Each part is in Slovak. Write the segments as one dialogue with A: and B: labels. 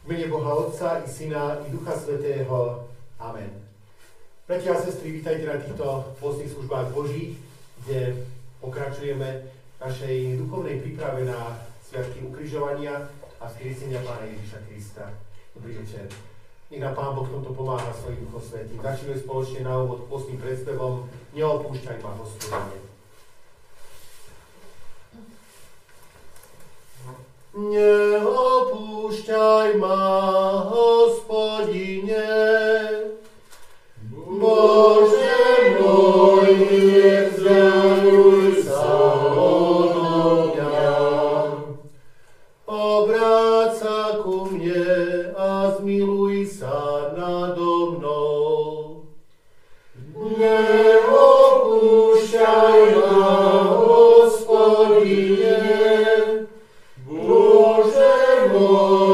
A: V mene Boha Otca i Syna i Ducha Svetého. Amen. Bratia a sestry, vítajte na týchto postných službách Boží, kde pokračujeme našej duchovnej príprave na Sviatky ukrižovania a skriesenia Pána Ježiša Krista. Dobrý večer. Nech nám Pán Boh tomto pomáha svojim Duchom Svetým. Začneme spoločne na úvod postným predspevom Neopúšťaj ma, hospodine. Neopúšťaj ma, hospodine, Bože môj, Bože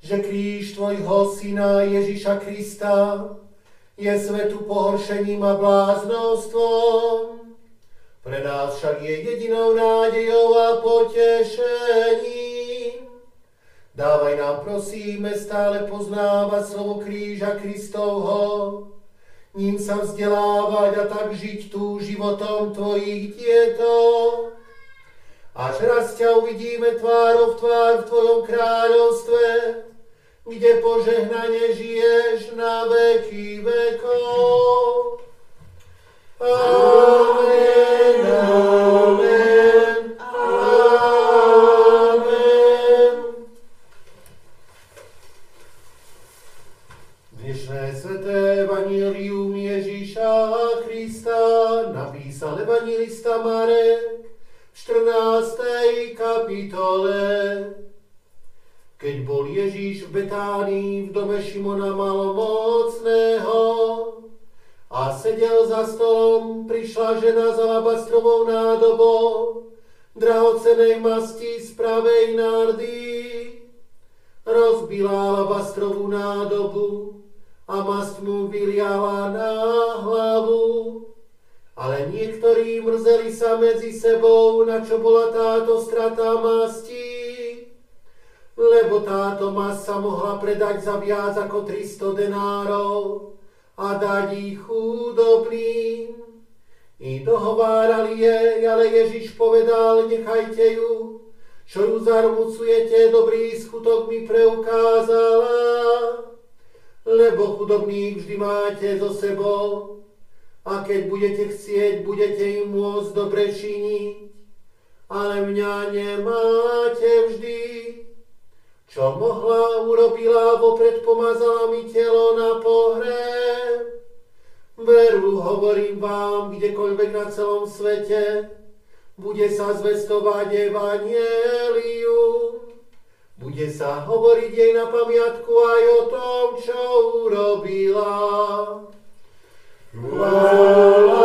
A: že kríž Tvojho Syna Ježiša Krista je svetu pohoršením a bláznostvom. Pre nás však je jedinou nádejou a potešením. Dávaj nám, prosíme, stále poznávať slovo kríža Kristovho, ním sa vzdelávať a tak žiť tu životom Tvojich dietov až raz ťa uvidíme tvárov v tvár v Tvojom kráľovstve, kde požehnanie žiješ na veky vekov. Amen, amen, amen. Dnešné sveté Evangelium Ježíša Krista napísal evangelista Marek 14. kapitole. Keď bol Ježíš v Betánii v dome Šimona malomocného a sedel za stolom, prišla žena s alabastrovou nádobou, drahocenej masti z pravej nárdy. Rozbila alabastrovú nádobu a mast mu vyliala na hlavu. Ale niektorí mrzeli sa medzi sebou, na čo bola táto strata masti, lebo táto masa mohla predať za viac ako 300 denárov a dať ich chudobným. I dohovárali jej, ale Ježiš povedal, nechajte ju, čo ju zarmucujete, dobrý skutok mi preukázala, lebo chudobných vždy máte so sebou, a keď budete chcieť, budete im môcť dobre činiť, ale mňa nemáte vždy. Čo mohla, urobila, vopred pomazala mi telo na pohreb. Veru, hovorím vám, kdekoľvek na celom svete, bude sa zvestovať evanielium. Bude sa hovoriť jej na pamiatku aj o tom, čo urobila. Chvála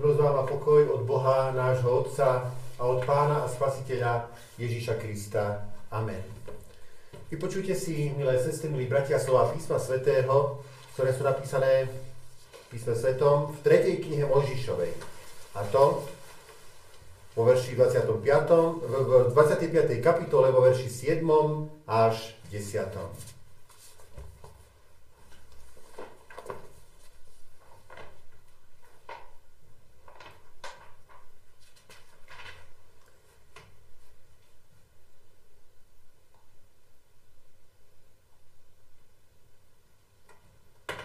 A: vám a pokoj od Boha, nášho Otca a od Pána a Spasiteľa Ježíša Krista. Amen. Vypočujte si, milé sestry, milí bratia, slova písma svätého, ktoré sú napísané v písme svetom v 3. knihe Mojžišovej. A to vo verši 25. v 25. kapitole vo verši 7. až 10.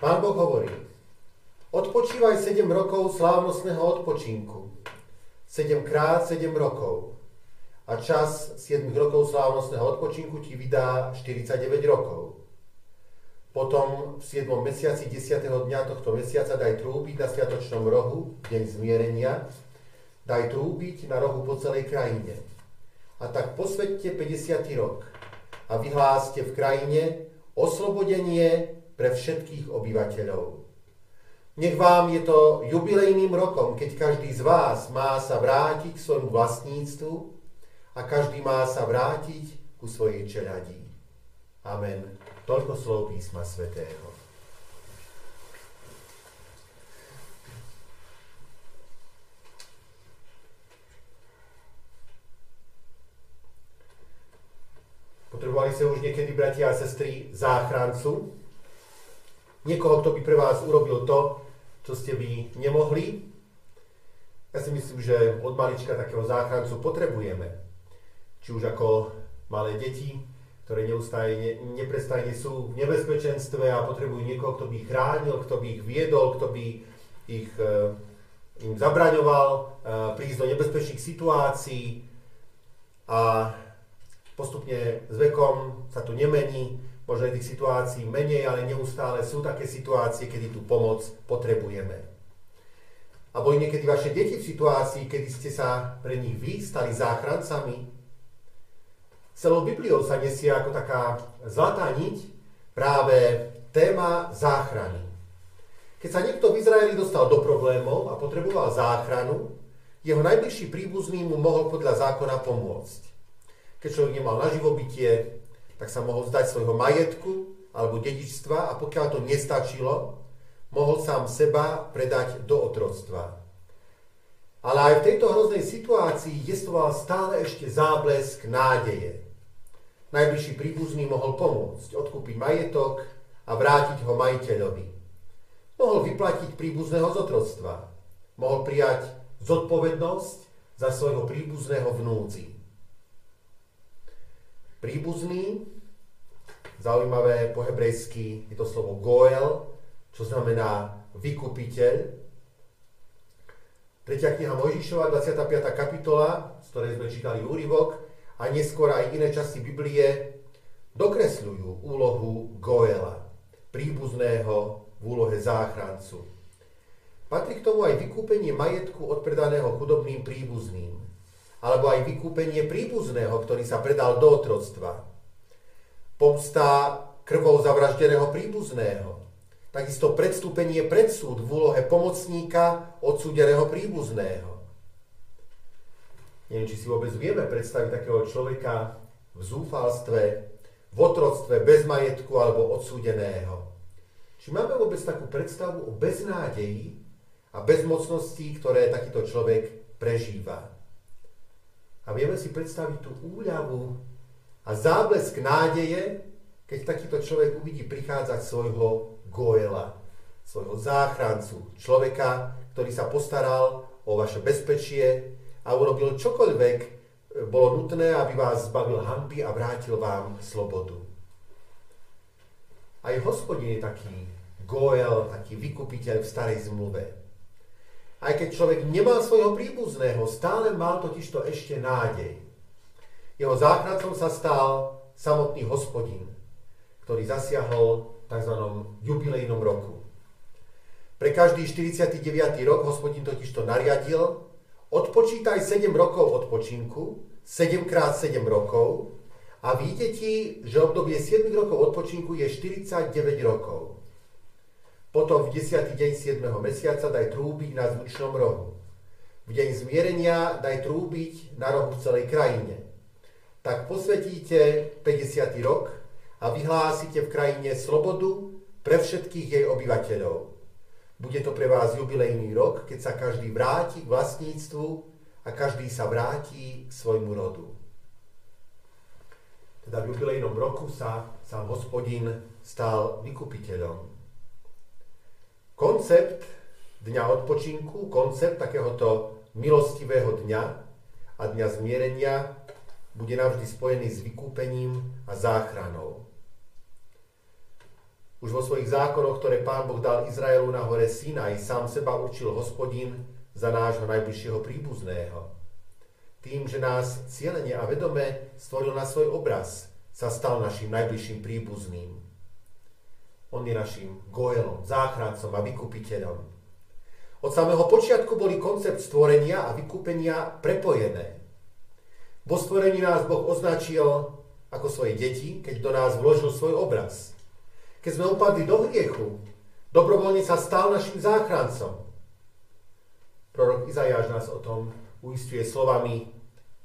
A: Pán Boh hovorí, odpočívaj 7 rokov slávnostného odpočinku, 7 krát 7 rokov a čas 7 rokov slávnostného odpočinku ti vydá 49 rokov. Potom v 7. mesiaci 10. dňa tohto mesiaca daj trúbiť na sviatočnom rohu, deň zmierenia, daj trúbiť na rohu po celej krajine. A tak posvedte 50. rok a vyhláste v krajine oslobodenie pre všetkých obyvateľov. Nech vám je to jubilejným rokom, keď každý z vás má sa vrátiť k svojmu vlastníctvu a každý má sa vrátiť ku svojej čeladí. Amen. Toľko slov písma svätého. Potrebovali ste už niekedy, bratia a sestry, záchrancu, niekoho, kto by pre vás urobil to, čo ste by nemohli. Ja si myslím, že od malička takého záchrancu potrebujeme. Či už ako malé deti, ktoré neustále, ne, neprestajne sú v nebezpečenstve a potrebujú niekoho, kto by ich chránil, kto by ich viedol, kto by ich, e, im zabraňoval e, prísť do nebezpečných situácií a postupne s vekom sa to nemení možno tých situácií menej, ale neustále sú také situácie, kedy tú pomoc potrebujeme. A boli niekedy vaše deti v situácii, kedy ste sa pre nich vy stali záchrancami? Celou Bibliou sa nesie ako taká zlatá niť práve téma záchrany. Keď sa niekto v Izraeli dostal do problémov a potreboval záchranu, jeho najbližší príbuzný mu mohol podľa zákona pomôcť. Keď človek nemal na živobytie, tak sa mohol zdať svojho majetku alebo dedičstva a pokiaľ to nestačilo, mohol sám seba predať do otroctva. Ale aj v tejto hroznej situácii jestoval stále ešte záblesk nádeje. Najbližší príbuzný mohol pomôcť, odkúpiť majetok a vrátiť ho majiteľovi. Mohol vyplatiť príbuzného z otroctva. Mohol prijať zodpovednosť za svojho príbuzného vnúci. Príbuzný, zaujímavé po hebrejsky je to slovo goel, čo znamená vykupiteľ. Tretia kniha Mojžišova, 25. kapitola, z ktorej sme čítali úryvok, a neskôr aj iné časti Biblie dokresľujú úlohu Goela, príbuzného v úlohe záchrancu. Patrí k tomu aj vykúpenie majetku odpredaného chudobným príbuzným alebo aj vykúpenie príbuzného, ktorý sa predal do otroctva. Pomsta krvou zavraždeného príbuzného. Takisto predstúpenie pred súd v úlohe pomocníka odsúdeného príbuzného. Neviem, či si vôbec vieme predstaviť takého človeka v zúfalstve, v otroctve, bez majetku alebo odsúdeného. Či máme vôbec takú predstavu o beznádeji a bezmocnosti, ktoré takýto človek prežíva. A vieme si predstaviť tú úľavu a záblesk nádeje, keď takýto človek uvidí prichádzať svojho Goela, svojho záchrancu, človeka, ktorý sa postaral o vaše bezpečie a urobil čokoľvek e, bolo nutné, aby vás zbavil hanby a vrátil vám slobodu. Aj hospodin je taký Goel, taký vykupiteľ v starej zmluve. Aj keď človek nemal svojho príbuzného, stále mal totižto ešte nádej. Jeho záchrancom sa stal samotný hospodin, ktorý zasiahol v tzv. jubilejnom roku. Pre každý 49. rok hospodin totižto nariadil, odpočítaj 7 rokov odpočinku, 7 krát 7 rokov a ti, že obdobie 7 rokov odpočinku je 49 rokov. Potom v 10. deň 7. mesiaca daj trúbiť na zvučnom rohu. V deň zmierenia daj trúbiť na rohu v celej krajine. Tak posvetíte 50. rok a vyhlásite v krajine slobodu pre všetkých jej obyvateľov. Bude to pre vás jubilejný rok, keď sa každý vráti k vlastníctvu a každý sa vráti k svojmu rodu. Teda v jubilejnom roku sa sám hospodin stal vykupiteľom. Koncept dňa odpočinku, koncept takéhoto milostivého dňa a dňa zmierenia bude navždy spojený s vykúpením a záchranou. Už vo svojich zákonoch, ktoré Pán Boh dal Izraelu na hore Sinaj, sám seba určil hospodin za nášho najbližšieho príbuzného. Tým, že nás cieľene a vedome stvoril na svoj obraz, sa stal našim najbližším príbuzným. On je našim goelom, záchrancom a vykupiteľom. Od samého počiatku boli koncept stvorenia a vykúpenia prepojené. Vo stvorení nás Boh označil ako svoje deti, keď do nás vložil svoj obraz – keď sme upadli do hriechu, dobrovoľne sa stal našim záchrancom. Prorok Izajáš nás o tom uistuje slovami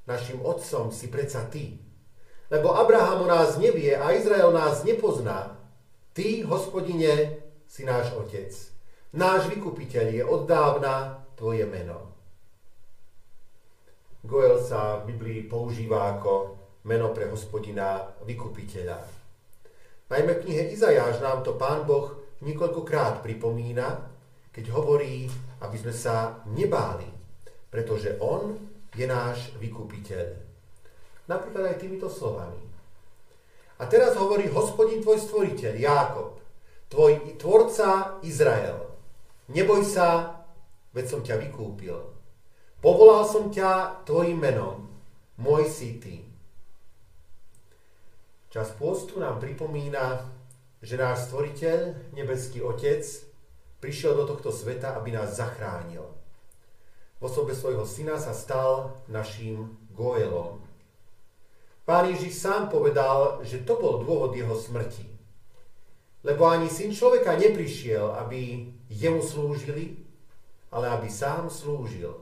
A: Našim otcom si predsa ty. Lebo Abraham o nás nevie a Izrael nás nepozná. Ty, hospodine, si náš otec. Náš vykupiteľ je od dávna tvoje meno. Goel sa v Biblii používa ako meno pre hospodina vykupiteľa. Najmä v knihe Izajáš nám to pán Boh niekoľkokrát pripomína, keď hovorí, aby sme sa nebáli, pretože On je náš vykupiteľ. Napríklad aj týmito slovami. A teraz hovorí hospodin tvoj stvoriteľ, Jákob, tvoj tvorca Izrael. Neboj sa, veď som ťa vykúpil. Povolal som ťa tvojim menom, môj si ty. Čas pôstu nám pripomína, že náš stvoriteľ, nebeský Otec, prišiel do tohto sveta, aby nás zachránil. V osobe svojho syna sa stal našim Goelom. Pán Ježiš sám povedal, že to bol dôvod jeho smrti. Lebo ani syn človeka neprišiel, aby jemu slúžili, ale aby sám slúžil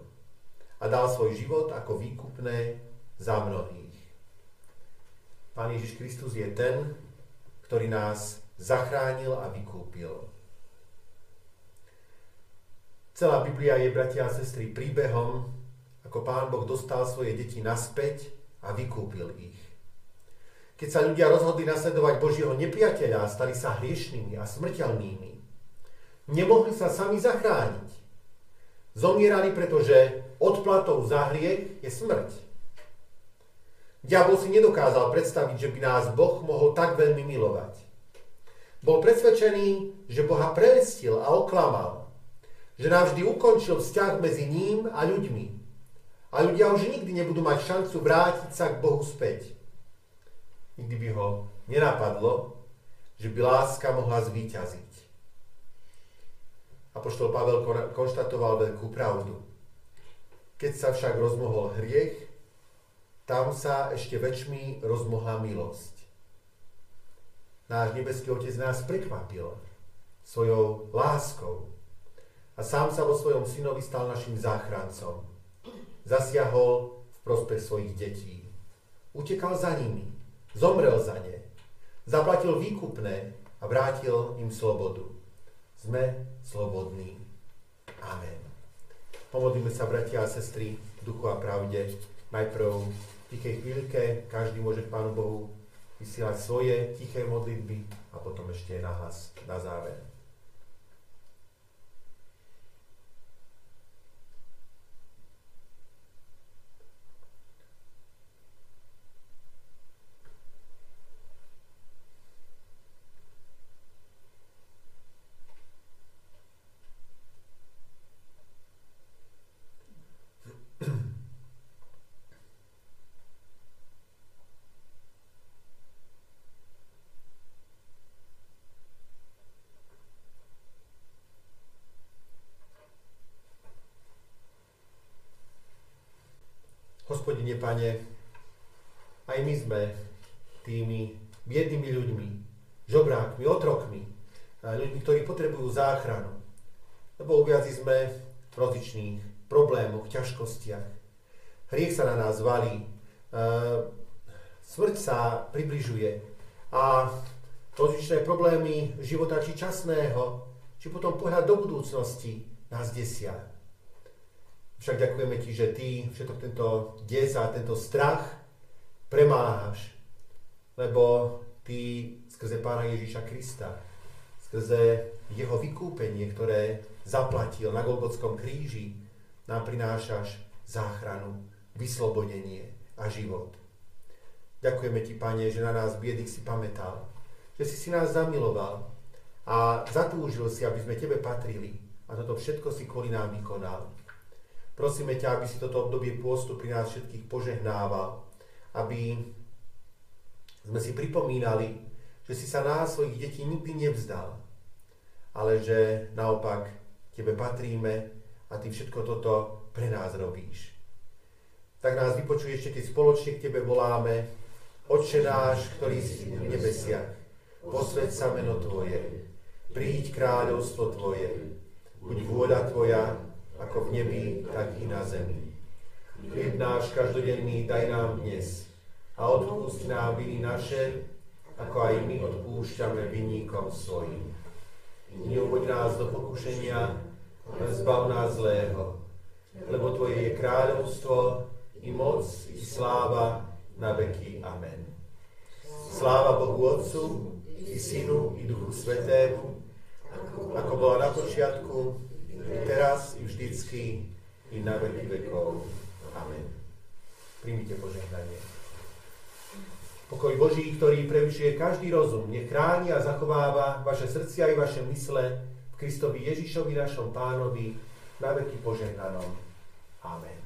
A: a dal svoj život ako výkupné za mnohých. Pán Ježiš Kristus je ten, ktorý nás zachránil a vykúpil. Celá Biblia je, bratia a sestry, príbehom, ako Pán Boh dostal svoje deti naspäť a vykúpil ich. Keď sa ľudia rozhodli nasledovať Božieho nepriateľa a stali sa hriešnými a smrteľnými, nemohli sa sami zachrániť. Zomierali, pretože odplatou za hriech je smrť. Diabol si nedokázal predstaviť, že by nás Boh mohol tak veľmi milovať. Bol presvedčený, že Boha prelestil a oklamal, že navždy ukončil vzťah medzi ním a ľuďmi. A ľudia už nikdy nebudú mať šancu vrátiť sa k Bohu späť. Nikdy by ho nenapadlo, že by láska mohla zvíťaziť. Apoštol Pavel konštatoval veľkú pravdu. Keď sa však rozmohol hriech, tam sa ešte väčšmi rozmohla milosť. Náš nebeský Otec nás prekvapil svojou láskou a sám sa vo svojom synovi stal našim záchrancom. Zasiahol v prospech svojich detí. Utekal za nimi, zomrel za ne, zaplatil výkupné a vrátil im slobodu. Sme slobodní. Amen. Pomodlíme sa, bratia a sestry, v duchu a pravde, najprv tichej chvíľke každý môže k Pánu Bohu vysielať svoje tiché modlitby a potom ešte nahlas na záver. Hospodine, Pane, aj my sme tými biednými ľuďmi, žobrákmi, otrokmi, ľuďmi, ktorí potrebujú záchranu. Lebo uviaci sme v rozličných problémoch, ťažkostiach. Hriech sa na nás valí, smrť sa približuje a rozličné problémy života či časného, či potom pohľad do budúcnosti nás desia. Však ďakujeme Ti, že Ty všetok tento des a tento strach premáhaš, lebo Ty skrze Pána Ježíša Krista, skrze Jeho vykúpenie, ktoré zaplatil na Golgotskom kríži, nám prinášaš záchranu, vyslobodenie a život. Ďakujeme Ti, Pane, že na nás biedých si pamätal, že si si nás zamiloval a zatúžil si, aby sme Tebe patrili a toto všetko si kvôli nám vykonal. Prosíme ťa, aby si toto obdobie pôstu pri nás všetkých požehnával, aby sme si pripomínali, že si sa nás svojich detí nikdy nevzdal, ale že naopak Tebe patríme a Ty všetko toto pre nás robíš. Tak nás vypočuj ešte, keď spoločne k Tebe voláme, Otče náš, ktorý si v nebesiach, posved sa meno Tvoje, príď kráľovstvo Tvoje, buď vôľa Tvoja, ako v nebi, tak i na zemi. Chlieb náš každodenný daj nám dnes a odpust nám viny naše, ako aj my odpúšťame vinníkom svojim. Neuvoď nás do pokušenia, ale zbav nás zlého, lebo Tvoje je kráľovstvo, i moc, i sláva na veky. Amen. Sláva Bohu Otcu, i Synu, i Duchu Svetému, ako bola na počiatku, teraz i vždycky, i na veky vekov. Amen. Príjmite požehnanie. Pokoj Boží, ktorý prevyšuje každý rozum, nech chráni a zachováva vaše srdcia i vaše mysle v Kristovi Ježišovi, našom pánovi, na veky požehnanom. Amen.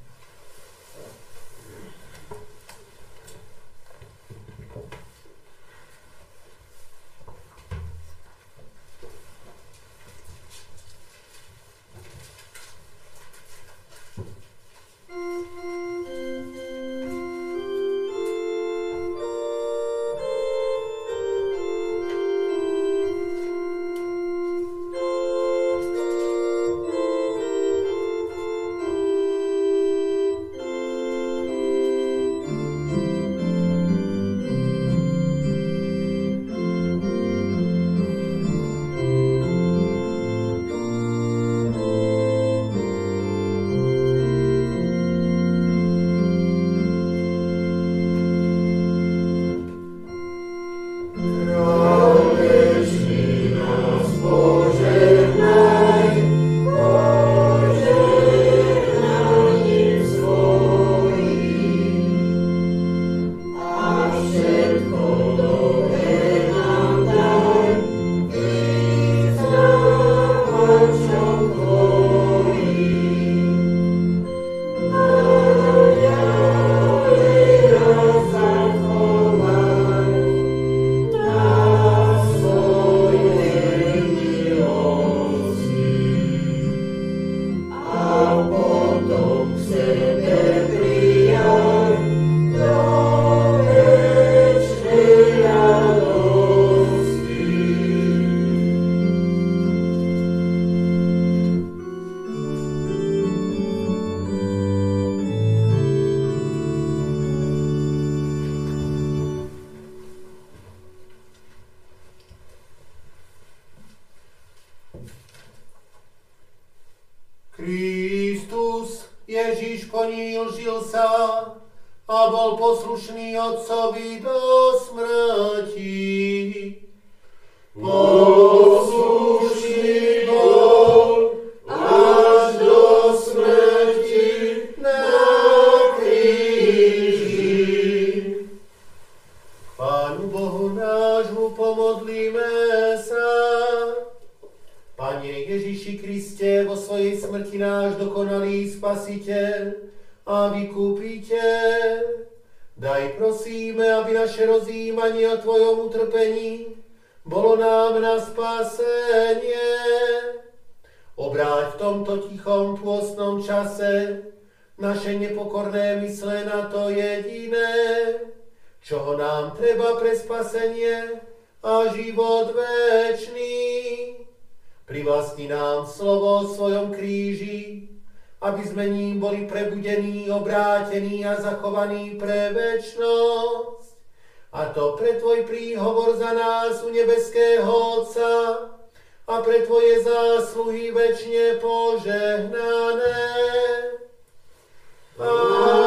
A: nahradený a zachovaný pre väčnosť. A to pre Tvoj príhovor za nás u nebeského Otca a pre Tvoje zásluhy väčšine požehnané. Amen.